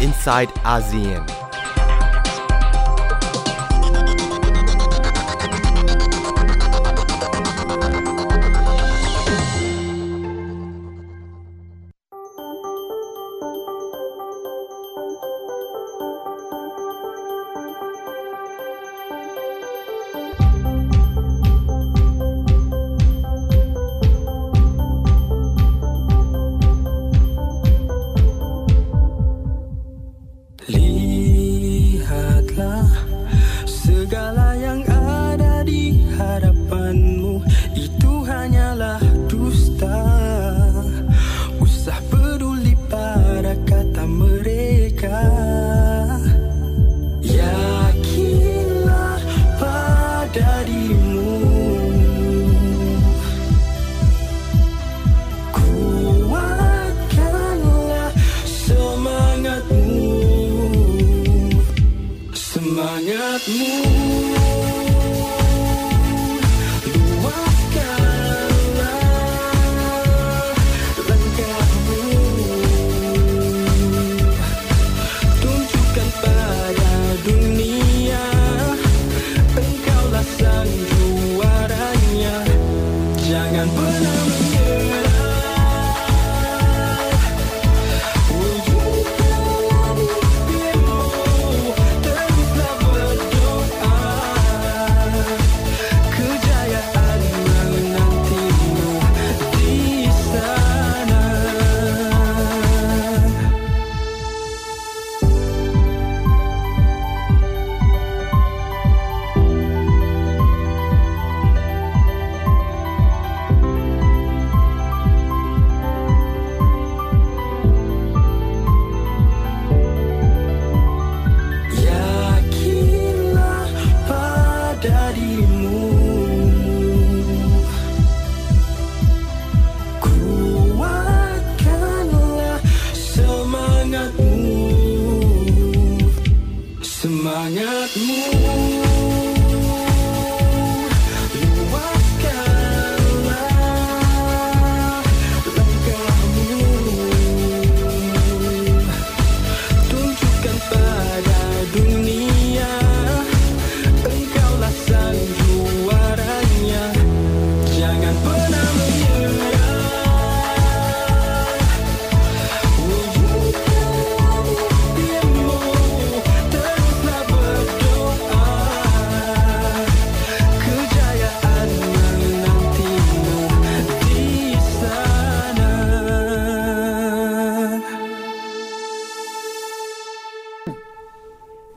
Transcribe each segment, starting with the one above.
inside ASEAN.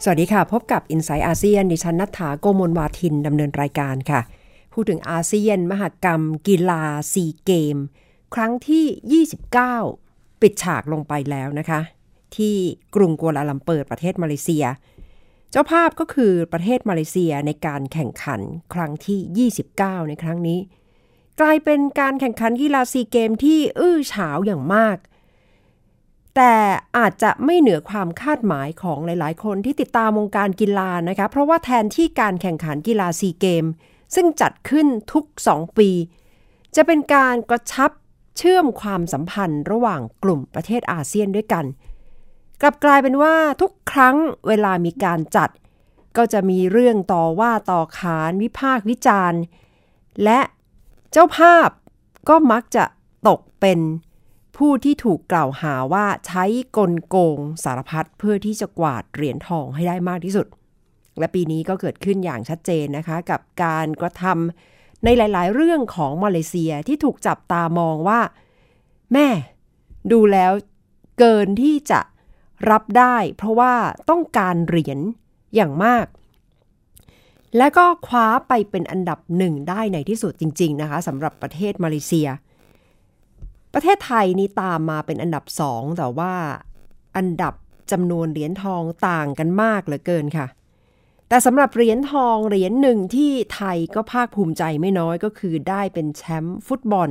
สวัสดีค่ะ พบกับ i n s i ซต์อาเซียนดิฉันนัฐาโกมลวาทินดำเนินรายการค่ะ พูดถึงอาเซียน มหกรรม กีฬาซีเกมส์ ครั้งที่ 29 ปิดฉากลงไปแล้วนะคะ ที่กรุงกัวลาลัมเปอร์ประเทศมาเลเซีย เจ้าภาพก็คือประเทศมาเลเซียในการแข่งขันครั้งที่ 29 ในครั้งนี้ กลายเป็นการแข่งขันกีฬาซีเกมส์ที่อื้อฉาวอย่างมาก แต่อาจจะไม่เหนือความคาดหมายของหลาย ๆ คนที่ติดตามวงการกีฬานะคะ เพราะว่าแทนที่การแข่งขันกีฬาซีเกม ซึ่งจัดขึ้นทุก 2 ปี จะเป็นการกระชับเชื่อมความสัมพันธ์ระหว่างกลุ่มประเทศอาเซียนด้วยกัน กลับกลายเป็นว่าทุกครั้งเวลามีการจัด ก็จะมีเรื่องต่อว่าต่อขานวิพากษ์วิจารณ์ และเจ้าภาพก็มักจะตกเป็น ผู้ที่ถูกกล่าวหาว่าใช้กลโกงสารพัดเพื่อที่จะกวาดเหรียญทองให้ได้มากที่สุด และปีนี้ก็เกิดขึ้นอย่างชัดเจนนะคะ กับการกระทำในหลาย ๆ เรื่องของมาเลเซียที่ถูกจับตามองว่า แม่ ดูแล้วเกินที่จะรับได้ เพราะว่าต้องการเหรียญอย่างมาก และก็คว้าไปเป็นอันดับหนึ่งได้ในที่สุดจริง ๆ นะคะสำหรับประเทศมาเลเซีย ประเทศไทยนี่ตามมาเป็นอันดับสองแต่ว่าอันดับจำนวนเหรียญทองต่างกันมากเหลือเกินค่ะ แต่สำหรับเหรียญทองเหรียญหนึ่งที่ไทยก็ภาคภูมิใจไม่น้อยก็คือได้เป็นแชมป์ฟุตบอล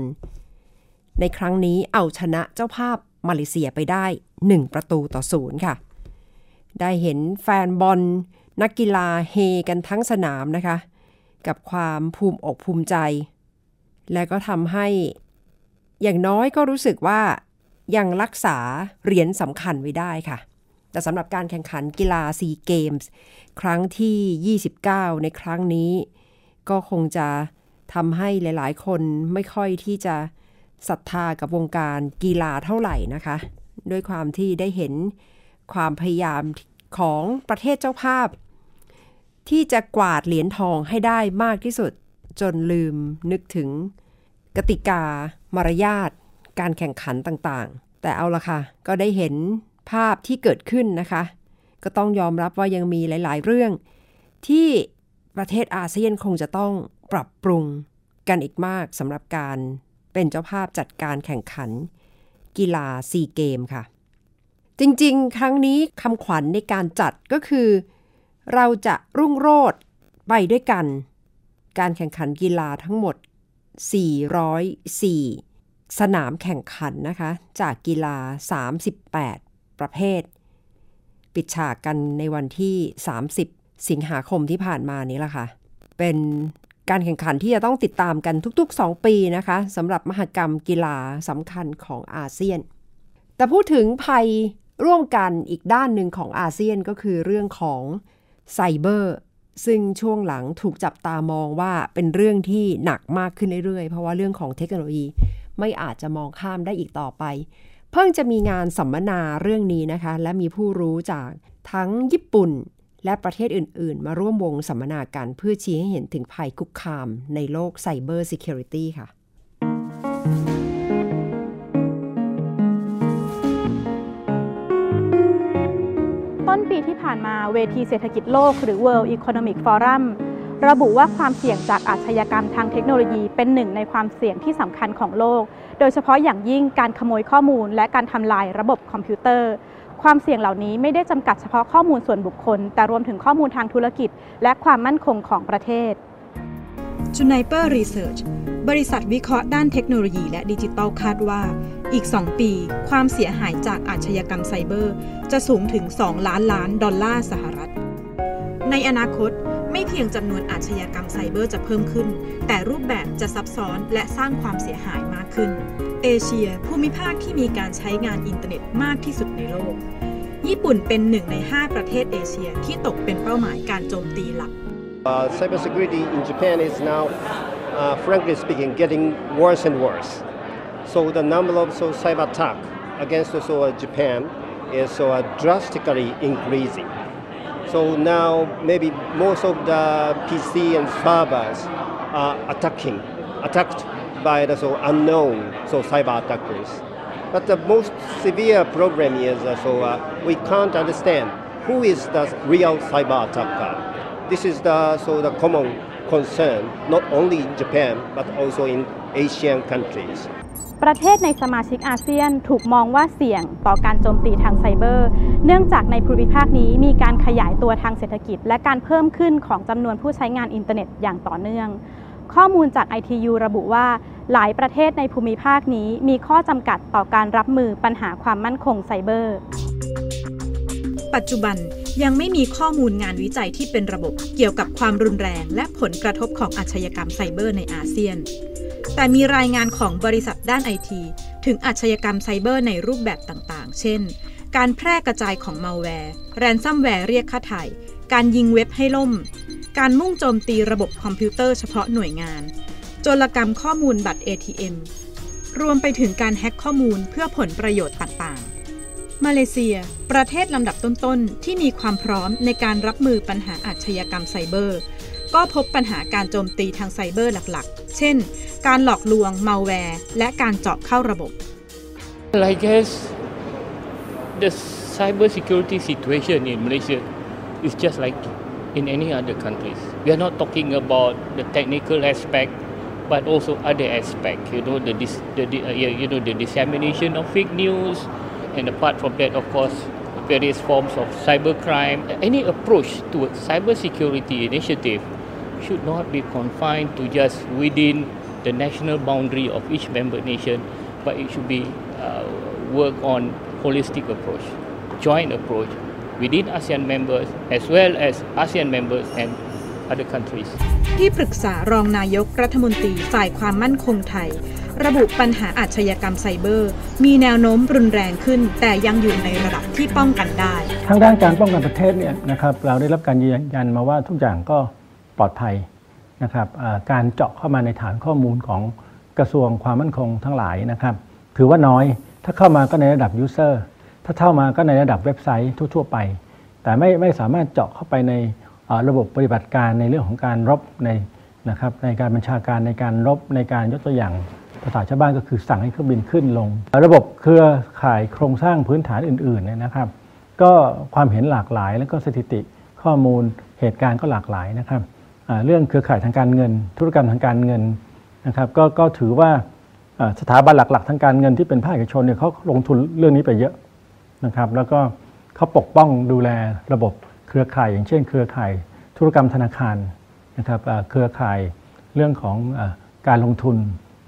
ในครั้งนี้เอาชนะเจ้าภาพมาเลเซียไปได้ 1 ประตูต่อศูนย์ค่ะ ได้เห็นแฟนบอลนักกีฬาเฮกันทั้งสนามนะคะ กับความภูมิอกภูมิใจ และก็ทำให้ อย่างน้อยก็รู้สึกว่ายังรักษาเหรียญสำคัญไว้ได้ค่ะ แต่สำหรับการแข่งขันกีฬาซีเกมส์ครั้งที่ 29 ในครั้งนี้ ก็คงจะทำให้หลาย ๆ คนไม่ค่อยที่จะศรัทธากับวงการกีฬาเท่าไหร่นะคะ ด้วยความที่ได้เห็นความพยายามของประเทศเจ้าภาพ ที่จะกวาดเหรียญทองให้ได้มากที่สุดจนลืมนึกถึงกติกา มารยาทการแข่งขันต่างๆ แต่เอาละค่ะ ก็ได้เห็นภาพที่เกิดขึ้นนะคะ ก็ต้องยอมรับว่ายังมีหลาย ๆ เรื่อง ที่ประเทศอาเซียนคงจะต้องปรับปรุงกันอีกมากสำหรับการเป็นเจ้าภาพจัดการแข่งขัน กีฬาซีเกมค่ะ จริงๆ ครั้งนี้คำขวัญในการจัดก็คือ เราจะรุ่งโรจน์ไปด้วยกัน การแข่งขันกีฬาทั้งหมด 404 สนามแข่งขันนะคะ จากกีฬา 38 ประเภท ปิดฉากกันในวันที่ 30 สิงหาคมที่ผ่านมานี้แหละค่ะ เป็นการแข่งขันที่จะต้องติดตามกันทุก ๆ 2 ปีนะคะสำหรับมหกรรมกีฬาสำคัญของอาเซียน แต่พูดถึงภัยร่วมกันอีกด้านหนึ่งของอาเซียนก็คือเรื่องของไซเบอร์ ซึ่งช่วงหลังถูกจับตามองว่าเป็นเรื่องที่หนักมากขึ้นเรื่อยๆ เพราะว่าเรื่องของเทคโนโลยีไม่อาจจะมองข้ามได้อีกต่อไป เพิ่งจะมีงานสัมมนาเรื่องนี้นะคะ และมีผู้รู้จากทั้งญี่ปุ่นและประเทศอื่น ๆ มาร่วมวงสัมมนากันเพื่อชี้ให้เห็นถึงภัยคุกคามในโลกไซเบอร์ซิเคียวริตี้ค่ะ ปีที่ผ่านมาเวทีเศรษฐกิจโลกหรือ World Economic Forum ระบุว่าความเสี่ยงจากอาชญากรรมทางเทคโนโลยีเป็นหนึ่งในความเสี่ยงที่สำคัญของโลก โดยเฉพาะอย่างยิ่งการขโมยข้อมูล และการทำลายระบบคอมพิวเตอร์ ความเสี่ยงเหล่านี้ไม่ได้จำกัดเฉพาะข้อมูลส่วนบุคคล แต่รวมถึงข้อมูลทางธุรกิจ และความมั่นคงของประเทศ Juniper Research บริษัทวิเคราะห์ด้านเทคโนโลยีและดิจิทัลคาดว่า อีก 2 ปี ความเสียหายจากอาชญากรรมไซเบอร์ จะสูงถึง 2 ล้านล้านดอลลาร์สหรัฐ ในอนาคตไม่เพียงจำนวนอาชญากรรมไซเบอร์จะเพิ่มขึ้น แต่รูปแบบจะซับซ้อนและสร้างความเสียหายมากขึ้น เอเชีย ภูมิภาคที่มีการใช้งานอินเทอร์เน็ตมากที่สุดในโลก ญี่ปุ่นเป็นหนึ่งใน 5 ประเทศเอเชียที่ตกเป็นเป้าหมายการโจมตีหลัก Uh, cybersecurity in Japan is now, uh, frankly speaking, getting worse and worse. So the number of so cyber attack against so, uh, Japan is so, uh, drastically increasing. So now maybe most of the PC and servers are attacking, attacked by the so unknown so cyber attackers. But the most severe problem is uh, so uh, we can't understand who is the real cyber attacker. This is the so the common concern not only in Japan but also in Asian countries. ประเทศในสมาชิกอาเซียนถูกมองว่าเสี่ยงต่อการโจมตีทางไซเบอร์ เนื่องจากในภูมิภาคนี้มีการขยายตัวทางเศรษฐกิจ และการเพิ่มขึ้นของจำนวนผู้ใช้งานอินเทอร์เน็ตอย่างต่อเนื่อง ข้อมูลจาก ITU ระบุว่า หลายประเทศในภูมิภาคนี้มีข้อจำกัดต่อการรับมือปัญหาความมั่นคงไซเบอร์ ปัจจุบัน ยังไม่มีข้อมูลงานวิจัยที่เป็นระบบเกี่ยวกับความรุนแรงและผลกระทบของอาชญากรรมไซเบอร์ในอาเซียน แต่มีรายงานของบริษัทด้านไอทีถึงอาชญากรรมไซเบอร์ในรูปแบบต่างๆ เช่น การแพร่กระจายของมัลแวร์ แรนซัมแวร์เรียกค่าไถ่ การยิงเว็บให้ล่ม การมุ่งโจมตีระบบคอมพิวเตอร์เฉพาะหน่วยงาน โจรกรรมข้อมูลบัตร ATM รวมไปถึงการแฮ็กข้อมูลเพื่อผลประโยชน์ต่างๆ มาเลเซีย ประเทศลำดับต้นๆ ที่มีความพร้อมในการรับมือปัญหาอาชญากรรมไซเบอร์ ก็พบปัญหาการโจมตีทางไซเบอร์หลักๆ เช่น การหลอกลวงมัลแวร์และการเจาะเข้าระบบ I guess the cyber security situation in Malaysia is just like in any other countries. We are not talking about the technical aspect, but also other aspect. You know the, dis, the di- uh, yeah, you know the dissemination of fake news, and apart from that, of course, various forms of cybercrime. Any approach towards cyber security initiative should not be confined to just within the national boundary of each member nation, but it should be uh, work on holistic approach, joint approach within ASEAN members as well as ASEAN members and other countries. ที่ปรึกษารองนายกรัฐมนตรีฝ่ายความมั่นคงไทย ระบุปัญหาอาชญากรรมไซเบอร์ มีแนวโน้มรุนแรงขึ้น แต่ยังอยู่ในระดับที่ป้องกันได้ ทางด้านการป้องกันประเทศเนี่ยนะครับเราได้รับการยืนยันมาว่าทุกอย่างก็ปลอดภัยนะครับการเจาะเข้ามาในฐานข้อมูลของกระทรวงความมั่นคงทั้งหลายนะครับ ถือว่าน้อยถ้าเข้ามาก็ในระดับยูเซอร์ถ้าเข้ามาก็ในระดับเว็บไซต์ทั่ว ๆ ไป แต่ไม่ไม่สามารถเจาะเข้าไปในระบบปฏิบัติการในเรื่องของการรบในนะครับในการบัญชาการในการรบในการยกตัวอย่าง ภาษาชาวบ้านก็คือสั่งให้เครื่องบินขึ้นลง ระบบเครือข่ายโครงสร้างพื้นฐานอื่นๆเนี่ยนะครับ ก็ความเห็นหลากหลายแล้วก็สถิติข้อมูลเหตุการณ์ก็หลากหลายนะครับเรื่องเครือข่ายทางการเงิน ธุรกรรมทางการเงินนะครับก็ก็ถือว่าสถาบันหลักๆ ทางการเงินที่เป็นภาคเอกชนเนี่ยเขาลงทุนเรื่องนี้ไปเยอะนะครับ แล้วก็เขาปกป้องดูแลระบบเครือข่าย อย่างเช่น เครือข่ายธุรกรรมธนาคารนะครับเครือข่ายเรื่องของอการลงทุน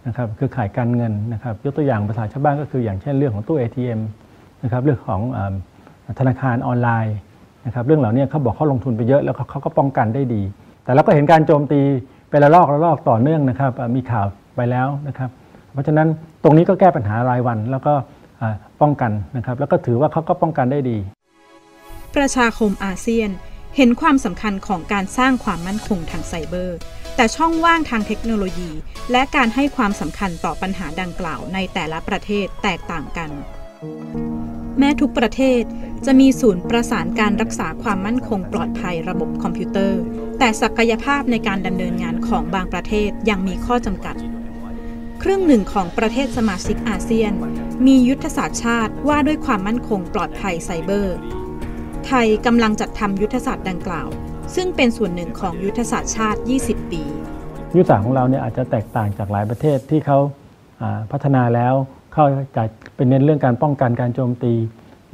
นะครับเครือข่ายการเงินนะครับยกตัวอย่างภาษาชาวบ้านก็คืออย่างเช่นเรื่องของตู้ ATM นะครับเรื่องของธนาคารออนไลน์นะครับเรื่องเหล่านี้เขาบอกเขาลงทุนไปเยอะแล้วเขาก็ป้องกันได้ดี แต่เราก็เห็นการโจมตีเป็นระลอกระลอกต่อเนื่องนะครับมีข่าวไปแล้วนะครับ เพราะฉะนั้นตรงนี้ก็แก้ปัญหารายวันแล้วก็ป้องกันนะครับแล้วก็ถือว่าเขาก็ป้องกันได้ดี ประชาคมอาเซียนเห็นความสำคัญของการสร้างความมั่นคงทางไซเบอร์ แต่ช่องว่างทางเทคโนโลยี และการให้ความสำคัญต่อปัญหาดังกล่าวในแต่ละประเทศแตกต่างกัน แม้ทุกประเทศจะมีศูนย์ประสานการรักษาความมั่นคงปลอดภัยระบบคอมพิวเตอร์ แต่ศักยภาพในการดำเนินงานของบางประเทศยังมีข้อจำกัด ครึ่งหนึ่งของประเทศสมาชิกอาเซียน มียุทธศาสตร์ชาติว่าด้วยความมั่นคงปลอดภัยไซเบอร์ ไทยกำลังจัดทำยุทธศาสตร์ดังกล่าว ซึ่งเป็นส่วนหนึ่งของยุทธศาสตร์ชาติ 20 ปี ยุทธศาสตร์ของเราเนี่ยอาจจะแตกต่างจากหลายประเทศที่เขาพัฒนาแล้วเข้าจะเป็นเน้นเรื่องการป้องกันการโจมตี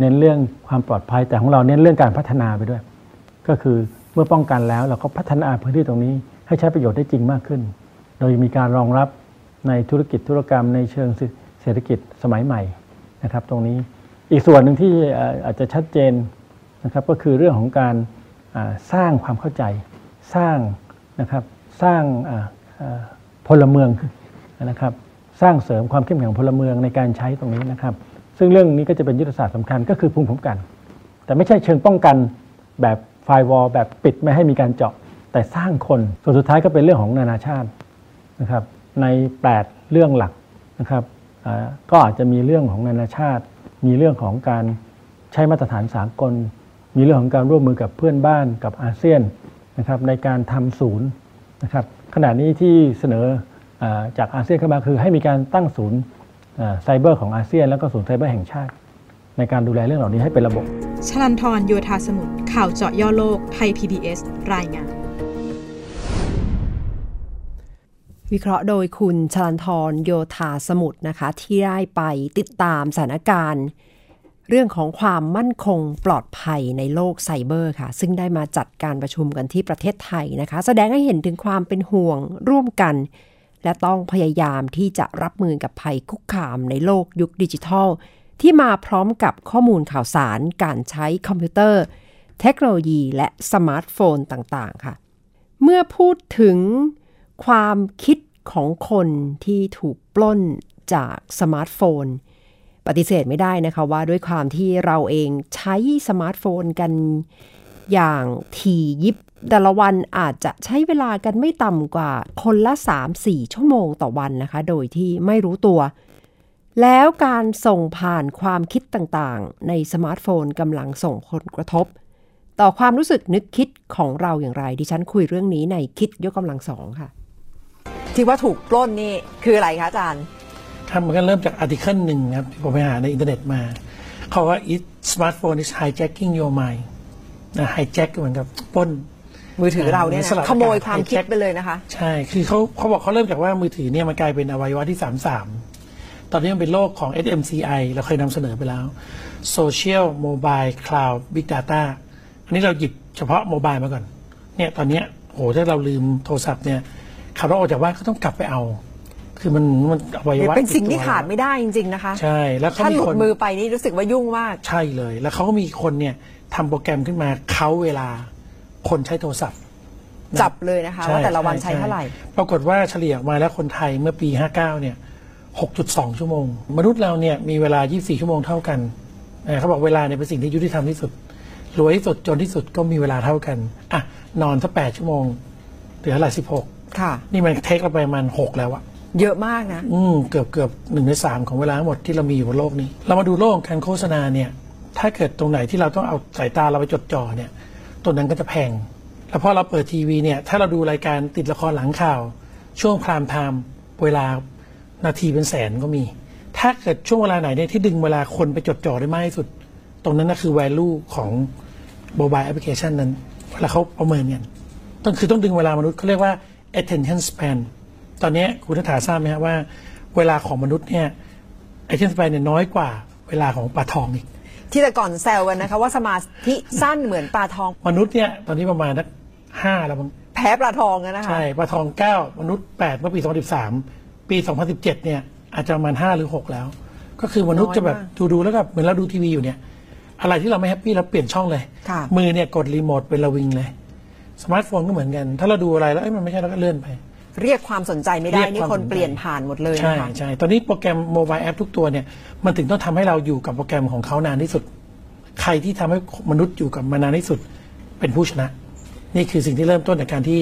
เน้นเรื่องความปลอดภัยแต่ของเราเน้นเรื่องการพัฒนาไปด้วย ก็คือเมื่อป้องกันแล้วเราก็พัฒนาพื้นที่ตรงนี้ให้ใช้ประโยชน์ได้จริงมากขึ้น โดยมีการรองรับในธุรกิจธุรกรรมในเชิงเศรษฐกิจสมัยใหม่นะครับ ตรงนี้อีกส่วนหนึ่งที่อาจจะชัดเจนนะครับก็คือเรื่องของการ สร้างความเข้าใจสร้างนะครับสร้างพลเมืองนะครับสร้างเสริมความเข้มแข็งของพลเมืองในการใช้ตรงนี้นะครับ ซึ่งเรื่องนี้ก็จะเป็นยุทธศาสตร์สำคัญก็คือภูมิคุ้มกัน แต่ไม่ใช่เชิงป้องกันแบบไฟวอลแบบปิดไม่ให้มีการเจาะ แต่สร้างคนส่วนสุดท้ายก็เป็นเรื่องของนานาชาตินะครับใน 8 เรื่องหลักนะครับก็อาจจะมีเรื่องของนานาชาติ มีเรื่องของการใช้มาตรฐานสากล มีเรื่องของการร่วมมือกับเพื่อนบ้านกับอาเซียนนะครับในการทำศูนย์นะครับขณะนี้ที่เสนออาจากอาเซียนเข้ามาคือให้มีการตั้งศูนย์อ่าไซเบอร์ของอาเซียน แล้วก็ศูนย์ไซเบอร์แห่งชาติ ในการดูแลเรื่องเหล่านี้ให้เป็นระบบชลันทรโยธาสมุทรข่าวเจาะย่อโลกไทย PBS รายงาน วิเคราะห์โดยคุณชลันทรโยธาสมุทรนะคะ ที่ได้ไปติดตามสถานการณ์ เรื่องของความมั่นคงปลอดภัยในโลกไซเบอร์ค่ะ ซึ่งได้มาจัดการประชุมกันที่ประเทศไทยนะคะ แสดงให้เห็นถึงความเป็นห่วงร่วมกัน และต้องพยายามที่จะรับมือกับภัยคุกคามในโลกยุคดิจิทัล ที่มาพร้อมกับข้อมูลข่าวสาร การใช้คอมพิวเตอร์ เทคโนโลยี และสมาร์ทโฟนต่างๆ ค่ะ เมื่อพูดถึงความคิดของคนที่ถูกปล้นจากสมาร์ทโฟน ปฏิเสธไม่ได้นะคะว่าด้วยความที่เราเองใช้สมาร์ทโฟนกันอย่างถี่ยิบแต่ละวันอาจจะใช้เวลากันไม่ต่ำกว่าคนละ 3-4 ชั่วโมงต่อวันนะคะ โดยที่ไม่รู้ตัว แล้วการส่งผ่านความคิดต่างๆ ในสมาร์ทโฟนกำลังส่งผลกระทบ ต่อความรู้สึกนึกคิดของเราอย่างไร ดิฉันคุยเรื่องนี้ในคิดยกกำลังสองค่ะ ที่ว่าถูกปล้นนี่คืออะไรคะอาจารย์ ครับมันก็เริ่มจาก article หนึ่งครับที่ผมไปหาในอินเทอร์เน็ตมาเขาว่า it smartphone is hijacking your mind นะ hijack ก็เหมือนกับปล้นมือถือเราเนี่ยสลับนะขโมยอากาศความคิด hijack ไปเลยนะคะ ใช่ คือเขาเขาบอกเขาเริ่มจากว่ามือถือเนี่ยมันกลายเป็นอวัยวะที่ 33 ตอนนี้มันเป็นโลกของ SMCI เราเคยนำเสนอไปแล้ว Social Mobile Cloud Big Data อันนี้เราหยิบเฉพาะโมบายมาก่อน เนี่ยตอนเนี้ยโหถ้าเราลืมโทรศัพท์เนี่ยขับรถออกจากบ้านก็ต้องกลับไปเอา คือมันมันอวัยวะเป็นสิ่งที่ติดตัวขาดไม่ได้จริง ๆ นะคะใช่แล้วเขาถ้ามีหลุคดนมือไปนี่รู้สึกว่ายุ่งมาก ใช่เลย แล้วเขาก็มีคนเนี่ยทำโปรแกรมขึ้นมาเขาเวลาคนใช้โทรศัพท์ จับเลยนะคะว่าแต่ละวันใช้เท่าไหร่ ปรากฏว่าเฉลี่ยออกมาแล้วคนไทยเมื่อปี 59 เนี่ย 6.2 ชั่วโมง มนุษย์เราเนี่ยมีเวลา 24 ชั่วโมงเท่ากันนะเขาบอกเวลาเนี่ยเป็นสิ่งที่ยุติธรรมที่สุดรวยที่สุดจนที่สุดก็มีเวลาเท่ากันอะนอนสัก8ชั่วโมงเหลือเท่าไหร่16 ค่ะ นี่มันเทคเราไปประมาณ6แล้วอะ เยอะมากนะ อืมเกือบเกือบหนึ่งในสามของเวลาทั้งหมดที่เรามีอยู่บนโลกนี้ เรามาดูโลกการโฆษณาเนี่ย ถ้าเกิดตรงไหนที่เราต้องเอาสายตาเราไปจดจ่อเนี่ยตัวนั้นก็จะแพง แล้วพอเราเปิดทีวีเนี่ย ถ้าเราดูรายการติดละครหลังข่าว ช่วง prime time เวลานาทีเป็นแสนก็มี ถ้าเกิดช่วงเวลาไหนเนี่ยที่ดึงเวลาคนไปจดจ่อได้มากที่สุด ตรงนั้นนะคือ value ของ mobile application นั้นเวลาเขาประเมินกันต้องคือต้องดึงเวลามนุษย์เขาเรียกว่า attention span ตอนนี้คุณนัฐาทราบไหมครับว่า เวลาของมนุษย์เนี่ย attention span เนี่ยน้อยกว่าเวลาของปลาทองอีก ที่แต่ก่อนแซวกันนะคะว่าสมาธิสั้นเหมือนปลาทอง มนุษย์เนี่ยตอนนี้ประมาณนักห้าแล้วมั้งแพ้ปลาทองอะนะคะใช่ปลาทองเก้ามนุษย์แปดเมื่อปี2013ปี2017เนี่ยอาจจะประมาณห้าหรือหกแล้ว ก็คือมนุษย์จะแบบดูดูๆแล้วก็เหมือนเราดูทีวีอยู่เนี่ย อะไรที่เราไม่ happy เราเปลี่ยนช่องเลยค่ะมือเนี่ยกดรีโมทเป็นระวิงเลยสมาร์ทโฟนก็เหมือนกัน ถ้าเราดูอะไรแล้วเอ้ยมันไม่ใช่เราก็เลื่อนไป เรียกความสนใจไม่ได้เรียกนี่ความคนสนใจเปลี่ยนผ่านหมดเลยใช่นะคะใช่ตอนนี้โปรแกรม mobile app ทุกตัวเนี่ยมันถึงต้องทำให้เราอยู่กับโปรแกรมของเขานานที่สุด ใครที่ทำให้มนุษย์อยู่กับมานานที่สุดเป็นผู้ชนะ นี่คือสิ่งที่เริ่มต้นจากการที่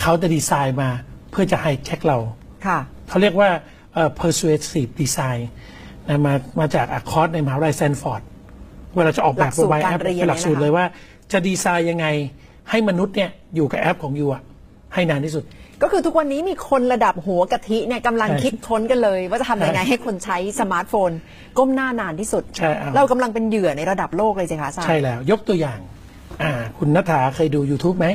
เขาจะดีไซน์มาเพื่อจะ hijack เราค่ะเขาเรียกว่าเอ่อ persuasive design นะมามาจากอะคอร์สในมหาวิทยาลัยแซนฟอร์ดเวลาจะออกแบบหลักสูตร mobile การแอปเรียนเป็นหลักสูตรเนี่ยนะคะเลยว่า จะดีไซน์ยังไงให้มนุษย์เนี่ยอยู่กับแอปของ you อะ ให้นานที่สุด ก็คือทุกวันนี้มีคนระดับหัวกะทิเนี่ยกำลังใช่คิดค้นกันเลย ว่าจะทำยังไงใช่ให้คนใช้สมาร์ทโฟน ก้มหน้านานที่สุด ใช่เอา เรากำลังเป็นเหยื่อในระดับโลกเลยสิคะอาจารย์ใช่แล้วยกตัวอย่างอ่าคุณนัฐาเคยดู YouTube ไหม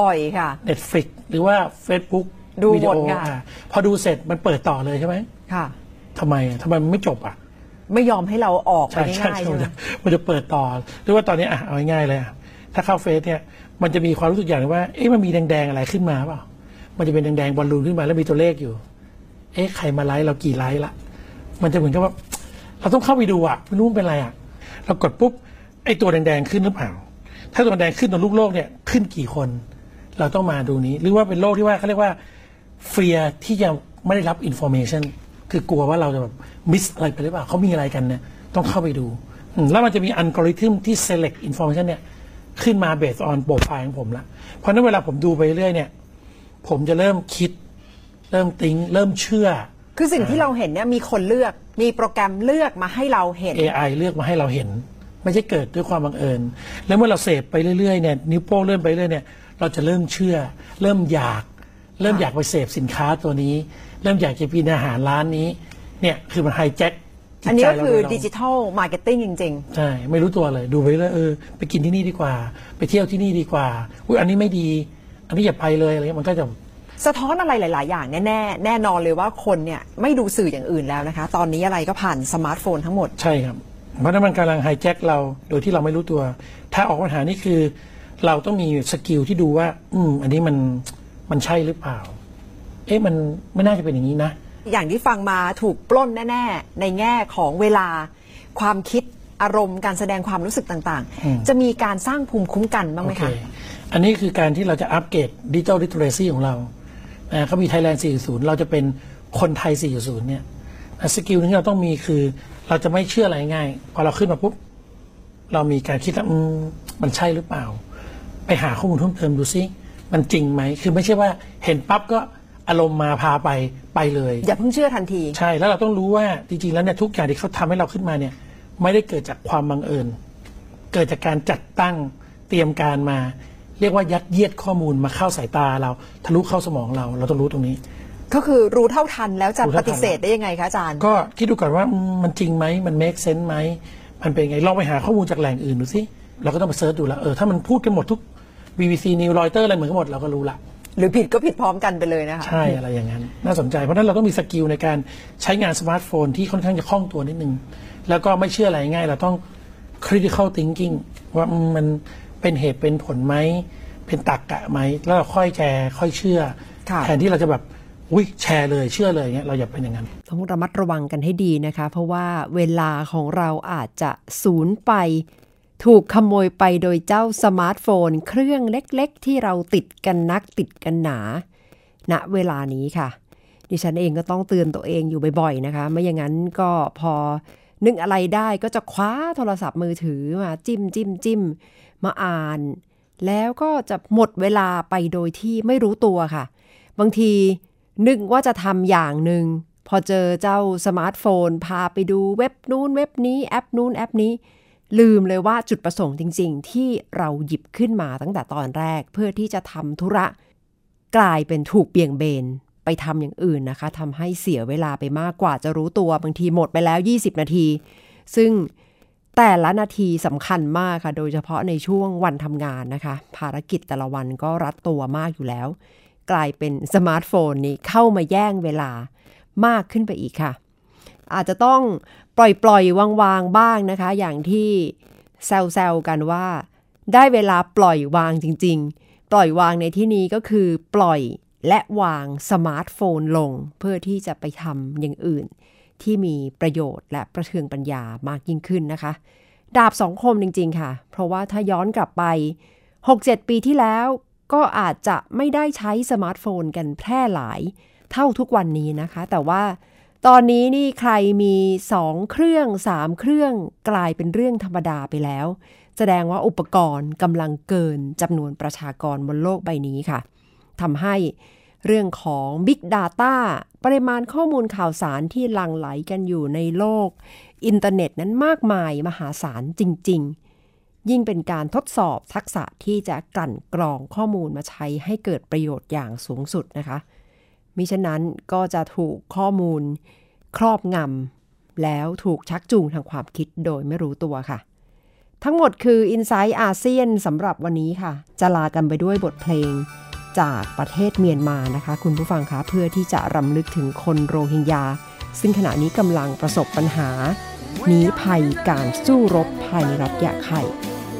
บ่อยค่ะ Netflix หรือว่า Facebook ดูหมดวิโอค่ะ อ่าพอดูเสร็จมันเปิดต่อเลยใช่ไหมค่ะ ทำไมอะทำไมมันไม่จบอะ ไม่ยอมให้เราออกไปใช่ใช่ง่ายๆใช่ใช่มันไหมจะมันจะเปิดต่อหรือว่าตอนนี้อะเอาง่ายๆเลยอะถ้าเข้าเฟซเนี่ย มันจะมีความรู้สึกอย่างว่า เอ๊ะมันมีแดงๆอะไรขึ้นมาเปล่า มันจะเป็นแดงๆบอลลูนขึ้นมาแล้วมีตัวเลขอยู่ เอ๊ะใครมาไลค์เรากี่ไลค์ละ มันจะเหมือนกับว่า เราต้องเข้าไปดูอะไม่รู้มันเป็นอะไรอะ เรากดปุ๊บไอ้ตัวแดงๆขึ้นหรือเปล่า ถ้าตัวแดงขึ้นบนลูกโลกเนี่ยขึ้นกี่คน เราต้องมาดูนี้ หรือว่าเป็นโลกที่ว่าเขาเรียกว่า fear ที่ยังไม่ได้รับ information คือกลัวว่าเราจะแบบ miss อะไรไปหรือเปล่าเขามีอะไรกันเนี่ยต้องเข้าไปดู แล้วมันจะมีอัลกอริทึมที่ select information เนี่ย ขึ้นมา based on profile ของผมละเพราะฉะนั้นเวลาผมดูไปเรื่อยเนี่ย ผมจะเริ่มคิด เริ่มติ้ง เริ่มเชื่อ คือสิ่งที่เราเห็นเนี่ยมีคนเลือกมีโปรแกรมเลือกมาให้เราเห็น AI เลือกมาให้เราเห็น ไม่ใช่เกิดด้วยความบังเอิญ แล้วเมื่อเราเสพไปเรื่อยๆเนี่ยนิ้วโป้งเลื่อนไปเรื่อยเนี่ยเราจะเริ่มเชื่อ เริ่มอยาก เริ่มอยากไปเสพสินค้าตัวนี้ เริ่มอยากจะกินอาหารร้านนี้ เนี่ยคือมัน hijack จิต อันนี้ใจก็เราคือเลยเรา digi tal marketing จริงใช่ ไม่รู้ตัวเลยดูไปเรื่อยเออไปกินที่นี่ดีกว่า ไปเที่ยวที่นี่ดีกว่าอุ้ยอันนี้ไม่ดี อันนี้อย่าไปเลยอะไรเงี้ยมันก็จะๆสะท้อนอะไรหลาย ๆ อย่างแน่ๆแน่นอนเลยว่าคนเนี่ยไม่ดูสื่ออย่างอื่นแล้วนะคะ ตอนนี้อะไรก็ผ่านสมาร์ทโฟนทั้งหมด ใช่ครับ เพราะฉะนั้นมันกำลัง hijack เราโดยที่เราไม่รู้ตัว ทางออกปัญหานี่คือ เราต้องมี skill ที่ดูว่า อืม อันนี้มันมันใช่หรือเปล่า เอ๊ะมันไม่น่าจะเป็นอย่างนี้นะ อย่างที่ฟังมาถูกปล้นแน่ ๆ ในแง่ของเวลาความคิดอารมณ์การแสดงความรู้สึกต่างอืมๆจะมีการสร้างภูมิคุ้มกันบ้างไหมโอเคคะ อันนี้คือการที่เราจะอัปเกรดดิจิ t a ล l ิ t เ r ซีของเราอ่าเขามี Thailand 4.0 เราจะเป็นคนไทย 4.0 เนี่ยอะสกิลหนึงที่เราต้องมีคือเราจะไม่เชื่ออะไรง่าย พอเราขึ้นมาปุ๊บ เรามีการคิดว่าอืมมันใช่หรือเปล่า ไปหาข้อมูลเพิ่มเติมดูซิ มันจริงไหม คือไม่ใช่ว่าเห็นปั๊บก็ อารมณ์มาพาไปไปเลย อย่าเพิ่งเชื่อทันที ใช่แล้วเราต้องรู้ว่าจริงๆแล้วเนี่ยทุกอย่างที่เขาทำให้เราขึ้นมาเนี่ย ไม่ได้เกิดจากความบังเอิญ เกิดจากการจัดตั้งเตรียมการมา เรียกว่ายัดเยียดข้อมูลมาเข้าสายตาเราทะลุเข้าสมองเรา เราต้องรู้ตรงนี้ ก็คือรู้เท่าทันแล้วจะรู้ปเท่าทัน ฏิเสธได้ยังไงคะอาจารย์ ก็คิดดูก่อนว่าอืมมันจริงไหมมัน make sense ไหมมันเป็นไงลองไปหาข้อมูลจากแหล่งอื่นดูสิเราก็ต้องไปเสิร์ชดูแล้วเออถ้ามันพูดกันหมดทุก BBC News Reuters อะไรเหมือนกันหมดเราก็รู้ละ หรือผิดก็ผิดพร้อมกันไปเลยนะคะใช่อะไรอย่างนั้น น่าสนใจเพราะฉะนั้นเราต้องมี skill ในการใช้งานสมาร์ทโฟนที่ค่อนข้างจะคล่องตัวนิดนึง แล้วก็ไม่เชื่ออะไรง่าย เราต้อง critical thinking ว่าอืมมันเป็นเหตุเป็นผลไหม เป็นตรรกะไหม แล้วเราค่อยแชร์ค่อยเชื่อค่ะแทนที่เราจะแบบอุ้ยแชร์เลยเชื่อเลยเงี้ยเราอย่าเป็นอย่างนั้นต้องระมัดระวังกันให้ดีนะคะ เพราะว่าเวลาของเราอาจจะสูญไป ถูกขโมยไปโดยเจ้าสมาร์ทโฟน เครื่องเล็กๆ ที่เราติดกันนักติดกันหนา ณ เวลานี้ค่ะ ดิฉันเองก็ต้องเตือนตัวเองอยู่บ่อยๆนะคะ ไม่อย่างนั้นก็พอนึกอะไรได้ก็จะคว้าโทรศัพท์มือถือมาจิ้มจิ้มจิ้มมาอ่าน แล้วก็จะหมดเวลาไปโดยที่ไม่รู้ตัวค่ะ บางทีนึกว่าจะทำอย่างหนึ่งพอเจอเจ้าสมาร์ทโฟน พาไปดูเว็บนู้นเว็บนี้แอปนู้นแอปนี้ ลืมเลยว่าจุดประสงค์จริง ๆ ที่เราหยิบขึ้นมาตั้งแต่ตอนแรก เพื่อที่จะทำธุระ กลายเป็นถูกเบี่ยงเบนไปทำอย่างอื่นนะคะทำให้เสียเวลาไปมากกว่าจะรู้ตัวบางทีหมดไปแล้ว 20 นาที ซึ่งแต่ละนาทีสำคัญมากค่ะ โดยเฉพาะในช่วงวันทำงานนะคะ ภารกิจแต่ละวันก็รัดตัวมากอยู่แล้ว กลายเป็นสมาร์ทโฟนนี้เข้ามาแย่งเวลามากขึ้นไปอีกค่ะ อาจจะต้อง ปล่อยปล่อยวางวางบ้างนะคะ อย่างที่แซวๆกันว่า ได้เวลาปล่อยวางจริง ๆ ปล่อยวางในที่นี้ก็คือ ปล่อยและวางสมาร์ทโฟนลง เพื่อที่จะไปทำอย่างอื่น ที่มีประโยชน์และประเทืองปัญญามากยิ่งขึ้นนะคะ ดาบสองคมจริง ๆ ค่ะ เพราะว่าถ้าย้อนกลับไป 6-7 ปีที่แล้วก็อาจจะไม่ได้ใช้สมาร์ทโฟนกันแพร่หลายเท่าทุกวันนี้นะคะ แต่ว่า ตอนนี้นี่ใครมี2เครื่อง3เครื่องกลายเป็นเรื่องธรรมดาไปแล้ว แสดงว่าอุปกรณ์กำลังเกินจำนวนประชากรบนโลกใบนี้ค่ะทำให้เรื่องของ Big Data ปริมาณข้อมูลข่าวสารที่ลังไหลกันอยู่ในโลก อินเทอร์เน็ตนั้นมากมายมหาศาลจริง ๆ ยิ่งเป็นการทดสอบทักษะที่จะกลั่นกรองข้อมูลมาใช้ให้เกิดประโยชน์อย่างสูงสุดนะคะ มิฉะนั้นก็จะถูกข้อมูล ครอบงำแล้วถูกชักจูงทางความคิดโดยไม่รู้ตัวค่ะ ทั้งหมดคือ i n s i ซต์อาเซียนสำหรับวันนี้ค่ะ จะลากันไปด้วยบทเพลงจากประเทศเมียนมานะคะ คุณผู้ฟังคะเพื่อที่จะรำลึกถึงคนโรฮิงญา ซึ่งขณะนี้กำลังประสบปัญหาหนีภัยการสู้รบภายในรัฐยะไข่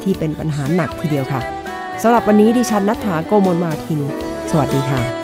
ที่เป็นปัญหาหนักทีเดียวค่ะสำหรับวันนี้ดิฉันนัฐาโกโมลมาทิน สวัสดีค่ะ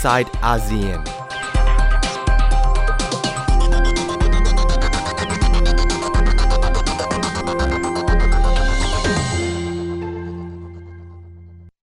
inside ASEAN.